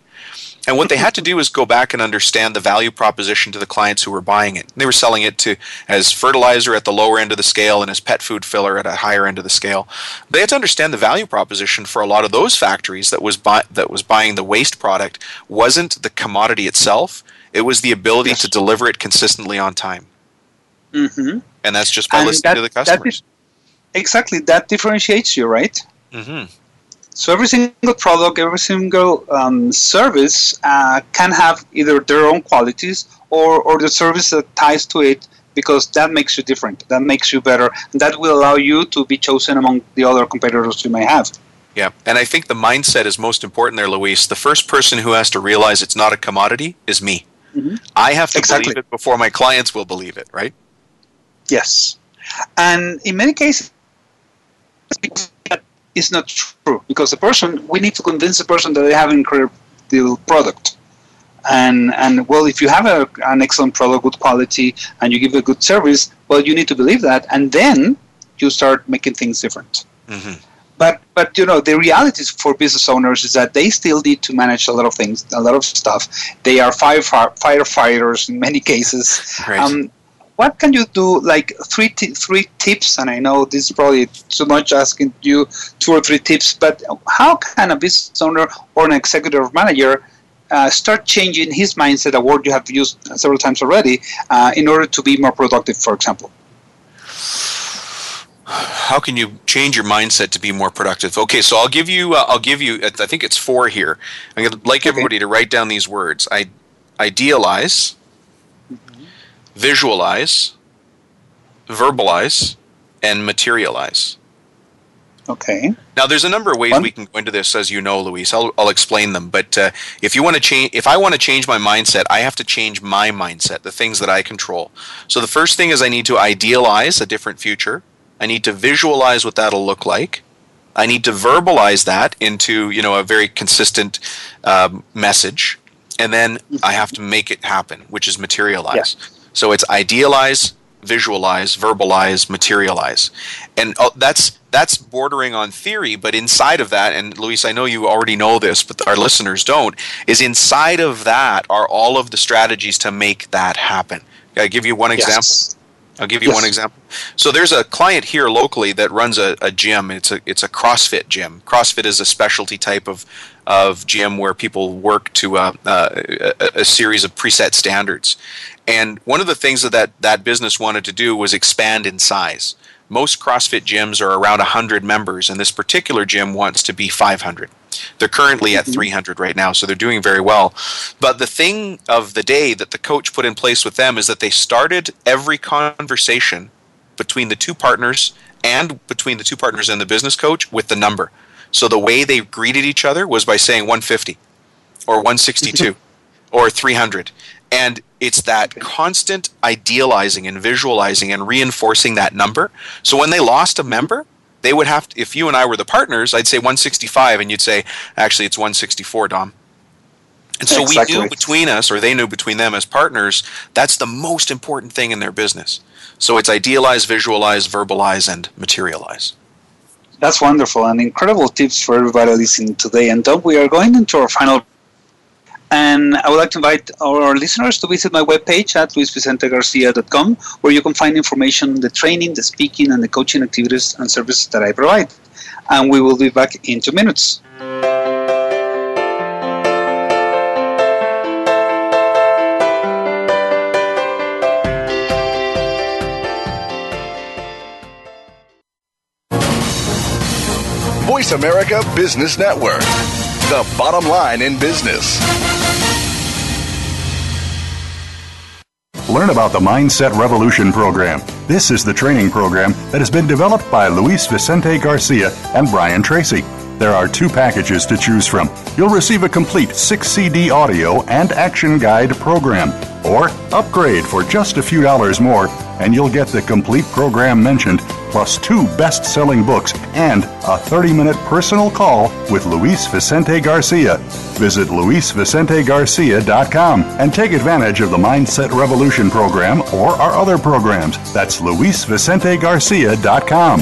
And what they had to do was go back and understand the value proposition to the clients who were buying it. They were selling it to as fertilizer at the lower end of the scale and as pet food filler at a higher end of the scale. They had to understand the value proposition for a lot of those factories that was buy, that was buying the waste product wasn't the commodity itself; it was the ability yes. to deliver it consistently on time. Mm-hmm. And that's just by and listening that, to the customers. That exactly, that differentiates you, right? Mm-hmm. So every single product, every single um, service uh, can have either their own qualities or, or the service that ties to it because that makes you different, that makes you better, and that will allow you to be chosen among the other competitors you may have. Yeah, and I think the mindset is most important there, Luis. The first person who has to realize it's not a commodity is me. Mm-hmm. I have to exactly. believe it before my clients will believe it, right? Yes. And in many cases, is not true because the person we need to convince the person that they have an incredible product and and well if you have a, an excellent product good quality and you give a good service well you need to believe that and then you start making things different mm-hmm. but but you know the reality for business owners is that they still need to manage a lot of things a lot of stuff they are fire, firefighters in many cases right. um, what can you do like three t- three tips? And i know this is probably too much asking you two or three tips but how can a business owner or an executive manager uh, start changing his mindset a word you have used several times already uh, in order to be more productive for example? How can you change your mindset to be more productive? Okay so i'll give you uh, i'll give you i think it's four here. I'd like okay. everybody to write down these words. I idealize visualize, verbalize, and materialize. Okay. Now, there's a number of ways One. we can go into this, as you know, Luis. I'll, I'll explain them. But uh, if you want to change, if I want to change my mindset, I have to change my mindset, the things that I control. So the first thing is I need to idealize a different future. I need to visualize what that'll look like. I need to verbalize that into you know a very consistent um, message, and then I have to make it happen, which is materialize. Yeah. So it's idealize, visualize, verbalize, materialize, and uh, that's that's bordering on theory. But inside of that, and Luis, I know you already know this, but our listeners don't. Is inside of that are all of the strategies to make that happen. I give you one example? Yes. I'll give you yes. one example. So there's a client here locally that runs a, a gym. It's a it's a CrossFit gym. CrossFit is a specialty type of of gym where people work to uh, uh, a, a, series of preset standards. And one of the things that, that that business wanted to do was expand in size. Most CrossFit gyms are around 100 members, and this particular gym wants to be 500. They're currently at mm-hmm. 300 right now, so they're doing very well. But the thing of the day that the coach put in place with them is that they started every conversation between the two partners and between the two partners and the business coach with the number. So the way they greeted each other was by saying 150 or 162 or 300. And it's that constant idealizing and visualizing and reinforcing that number. So when they lost a member, they would have to, if you and I were the partners, I'd say 165 and you'd say, actually, it's 164, Dom. And so exactly. we knew between us, or they knew between them as partners, that's the most important thing in their business. So it's idealize, visualize, verbalize, and materialize. That's wonderful and incredible tips for everybody listening today. And Doug, we are going into our final. And I would like to invite our listeners to visit my webpage at luisvicentegarcia.com, where you can find information on the training, the speaking, and the coaching activities and services that I provide. And we will be back in two minutes. Voice America Business Network, the bottom line in business. Learn about the Mindset Revolution program. This is the training program that has been developed by Luis Vicente Garcia and Brian Tracy. There are two packages to choose from. You'll receive a complete 6 CD audio and action guide program, or upgrade for just a few dollars more, and you'll get the complete program mentioned, plus two best selling books and a 30 minute personal call with Luis Vicente Garcia. Visit luisvicentegarcia.com and take advantage of the Mindset Revolution program or our other programs. That's luisvicentegarcia.com.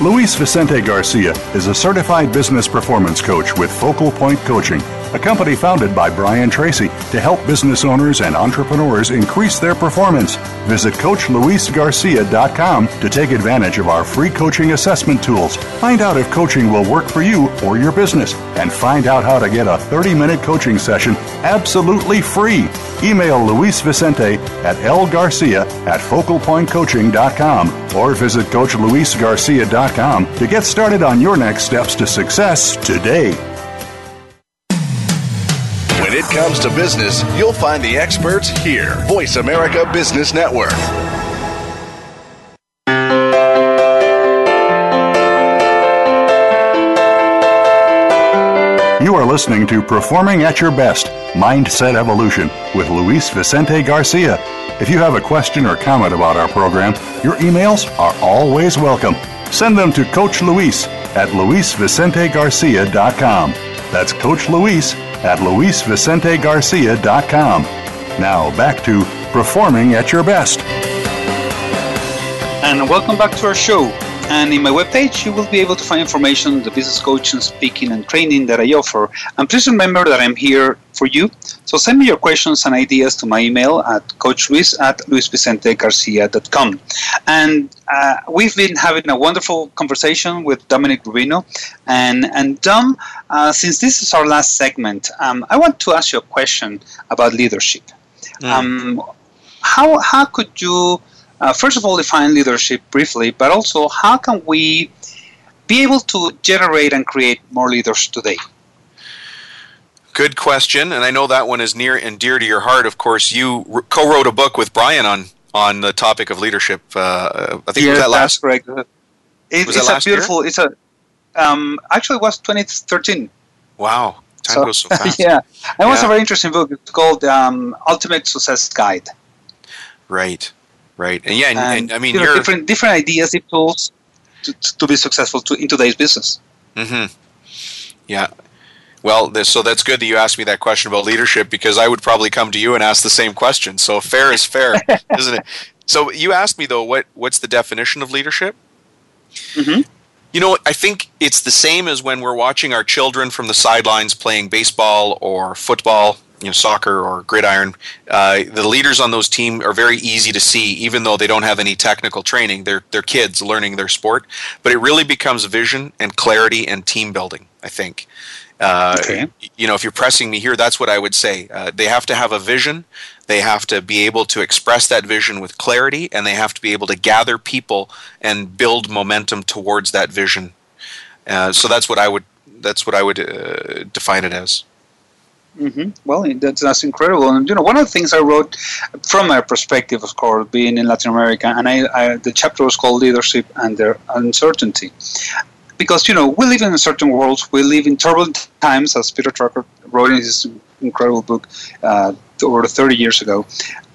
Luis Vicente Garcia is a certified business performance coach with Focal Point Coaching, a company founded by Brian Tracy to help business owners and entrepreneurs increase their performance. Visit CoachLuisGarcia.com to take advantage of our free coaching assessment tools. Find out if coaching will work for you or your business, and find out how to get a 30 minute coaching session absolutely free. Email Luis Vicente at lgarcia at focalpointcoaching.com or visit CoachLuisGarcia.com to get started on your next steps to success today. When it comes to business, you'll find the experts here. Voice America Business Network. You are listening to Performing at Your Best Mindset Evolution with Luis Vicente Garcia. If you have a question or comment about our program, your emails are always welcome. Send them to Coach Luis at luisvicentegarcia.com. That's Coach Luis at luisvicentegarcia.com. Now back to Performing at Your Best. And welcome back to our show. And in my webpage, you will be able to find information, the business coaching, speaking, and training that I offer. And please remember that I'm here for you. So send me your questions and ideas to my email at coachluis at luisvicentegarcia.com. And uh, we've been having a wonderful conversation with Dominic Rubino. And, and Dom, uh, since this is our last segment, um, I want to ask you a question about leadership. Mm. Um, how, how could you uh, first of all, define leadership briefly, but also how can we be able to generate and create more leaders today? Good question, and I know that one is near and dear to your heart. Of course, you co-wrote a book with Brian on on the topic of leadership. Uh, I think yeah, was that last. That's correct. It, was it's a beautiful. Year? It's a um, actually it was 2013. Wow, time so, goes so fast. yeah, it was yeah. a very interesting book. It's called um, Ultimate Success Guide. Right. Right, and yeah, and, and, and I mean, you know, different different ideas, tools to, to be successful to, in today's business. Mm-hmm. Yeah. Well, this, so that's good that you asked me that question about leadership because I would probably come to you and ask the same question. So fair is fair, isn't it? So you asked me though, what what's the definition of leadership? Mm-hmm. You know, I think it's the same as when we're watching our children from the sidelines playing baseball or football you know soccer or gridiron uh, the leaders on those teams are very easy to see even though they don't have any technical training they're, they're kids learning their sport but it really becomes vision and clarity and team building i think uh, okay. you know if you're pressing me here that's what i would say uh, they have to have a vision they have to be able to express that vision with clarity and they have to be able to gather people and build momentum towards that vision uh, so that's what i would that's what i would uh, define it as Mm-hmm. Well, that's, that's incredible. And you know, one of the things I wrote from my perspective, of course, being in Latin America, and I, I the chapter was called "Leadership and Their Uncertainty," because you know we live in a certain world. We live in turbulent times, as Peter Drucker wrote in his incredible book uh, over 30 years ago.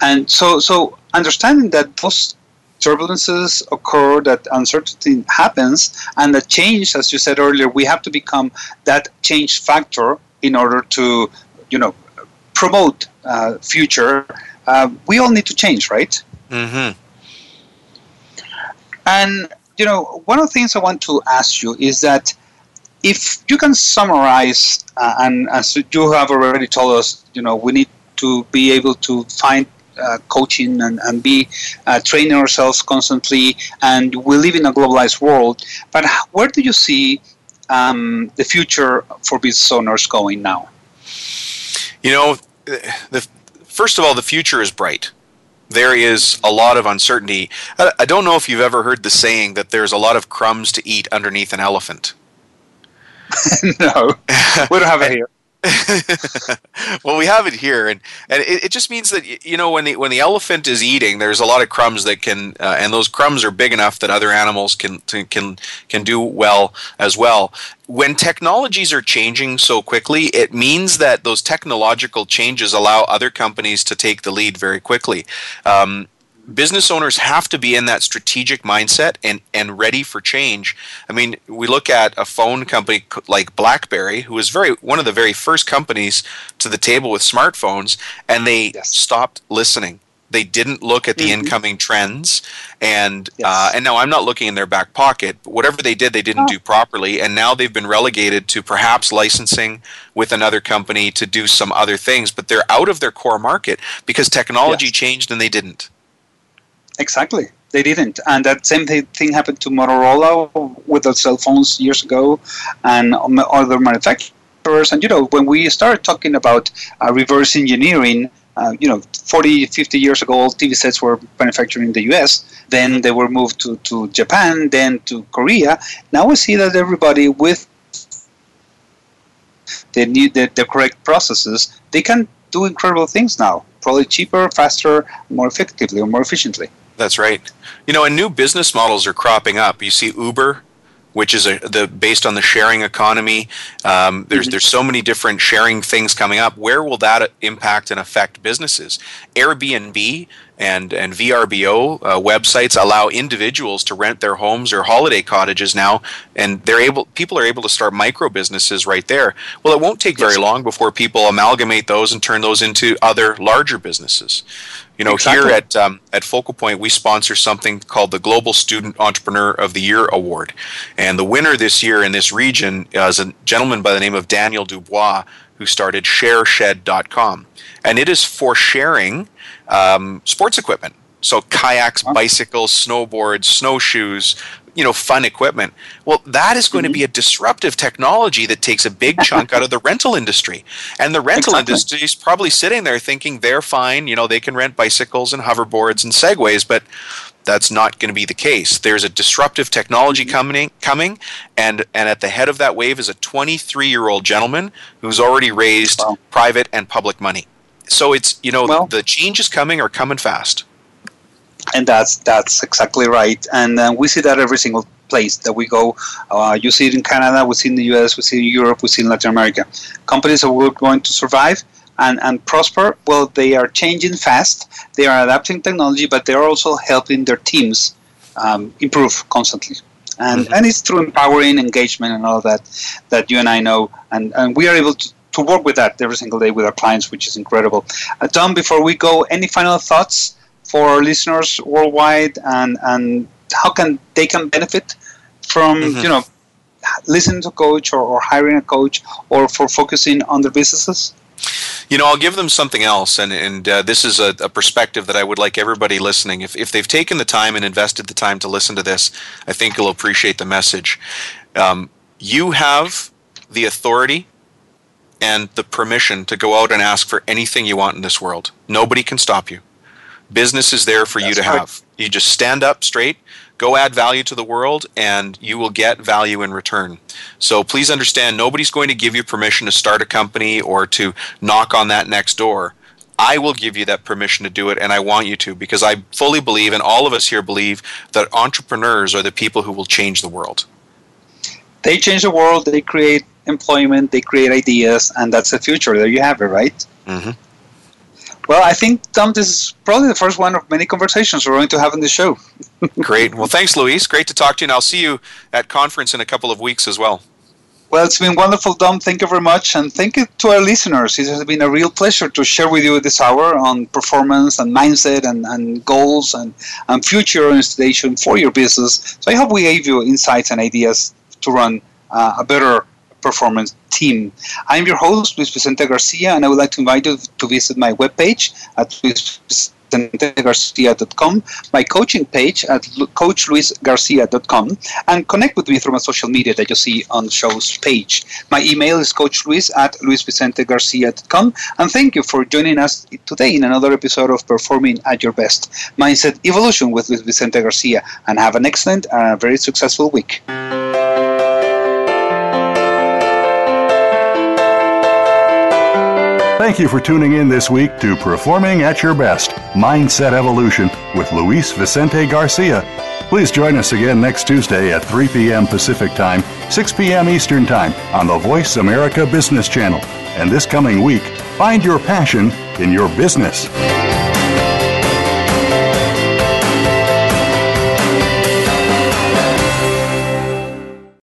And so, so understanding that those turbulences occur, that uncertainty happens, and that change, as you said earlier, we have to become that change factor in order to you know promote uh, future, uh, we all need to change, right? Mm-hmm. And you know, one of the things I want to ask you is that if you can summarize, uh, and as you have already told us, you know, we need to be able to find uh, coaching and, and be uh, training ourselves constantly, and we live in a globalized world. But where do you see um, the future for business owners going now? You know, the, first of all, the future is bright. There is a lot of uncertainty. I, don't know if you've ever heard the saying that there's a lot of crumbs to eat underneath an elephant. no, we don't have it here. well, we have it here, and and it, it, just means that you know when the when the elephant is eating, there's a lot of crumbs that can, uh, and those crumbs are big enough that other animals can can can do well as well. When technologies are changing so quickly, it means that those technological changes allow other companies to take the lead very quickly. Um, business owners have to be in that strategic mindset and, and ready for change. I mean, we look at a phone company like BlackBerry, who was very one of the very first companies to the table with smartphones, and they yes. stopped listening. They didn't look at the mm-hmm. incoming trends, and yes. uh, and now I'm not looking in their back pocket. But whatever they did, they didn't oh. do properly, and now they've been relegated to perhaps licensing with another company to do some other things. But they're out of their core market because technology yes. changed and they didn't. Exactly. They didn't. And that same thing happened to Motorola with the cell phones years ago and other manufacturers. And, you know, when we started talking about uh, reverse engineering, uh, you know, 40, 50 years ago, all TV sets were manufactured in the US. Then they were moved to, to Japan, then to Korea. Now we see that everybody with the, need the, the correct processes, they can do incredible things now, probably cheaper, faster, more effectively, or more efficiently. That's right. You know, and new business models are cropping up. You see Uber, which is a, the based on the sharing economy. Um, there's mm-hmm. there's so many different sharing things coming up. Where will that impact and affect businesses? Airbnb and and VRBO uh, websites allow individuals to rent their homes or holiday cottages now, and they're able people are able to start micro businesses right there. Well, it won't take very long before people amalgamate those and turn those into other larger businesses. You know, exactly. here at um, at Focal Point, we sponsor something called the Global Student Entrepreneur of the Year Award, and the winner this year in this region is a gentleman by the name of Daniel Dubois, who started ShareShed.com, and it is for sharing um, sports equipment. So kayaks, bicycles, snowboards, snowshoes, you know, fun equipment. Well, that is going mm-hmm. to be a disruptive technology that takes a big chunk out of the rental industry. And the rental exactly. industry is probably sitting there thinking they're fine, you know, they can rent bicycles and hoverboards and segways, but that's not going to be the case. There's a disruptive technology mm-hmm. coming coming and and at the head of that wave is a 23-year-old gentleman who's already raised wow. private and public money. So it's, you know, well, the changes coming are coming fast and that's that's exactly right. And uh, we see that every single place that we go. Uh, you see it in Canada, we see it in the U.S., we see it in Europe, we see it in Latin America. Companies are going to survive and, and prosper, well, they are changing fast. They are adapting technology, but they are also helping their teams um, improve constantly. And, mm-hmm. and it's through empowering engagement and all that that you and I know. And, and we are able to, to work with that every single day with our clients, which is incredible. Uh, Dom, before we go, any final thoughts for our listeners worldwide and, and how can they can benefit from mm-hmm. you know listening to a coach or, or hiring a coach or for focusing on their businesses you know, I'll give them something else, and and uh, this is a, a, perspective that I would like everybody listening. If if they've taken the time and invested the time to listen to this, I think you'll appreciate the message. Um, you have the authority and the permission to go out and ask for anything you want in this world. Nobody can stop you. Business is there for That's you to right. have. You just stand up straight, go add value to the world, and you will get value in return. So please understand nobody's going to give you permission to start a company or to knock on that next door. I will give you that permission to do it, and I want you to because I fully believe, and all of us here believe, that entrepreneurs are the people who will change the world. They change the world, they create employment, they create ideas, and that's the future. There you have it, right? Mm-hmm. Well, I think, Dom, this is probably the first one of many conversations we're going to have in the show. Great. Well, thanks, Luis. Great to talk to you, and I'll see you at conference in a couple of weeks as well. Well, it's been wonderful, Dom. Thank you very much. And thank you to our listeners. It has been a real pleasure to share with you this hour on performance and mindset and, and goals and, and future orientation for your business. So I hope we gave you insights and ideas to run uh, a better performance team. I'm your host, Luis Vicente Garcia, and I would like to invite you to visit my webpage at luisvicentegarcia.com, my coaching page at coachluisgarcia.com, and connect with me through my social media that you see on the show's page. My email is coachluis at luisvicentegarcia.com, and thank you for joining us today in another episode of Performing at Your Best Mindset Evolution with Luis Vicente Garcia, and have an excellent and very successful week. Thank you for tuning in this week to Performing at Your Best Mindset Evolution with Luis Vicente Garcia. Please join us again next Tuesday at 3 p.m. Pacific Time, 6 p.m. Eastern Time on the Voice America Business Channel. And this coming week, find your passion in your business.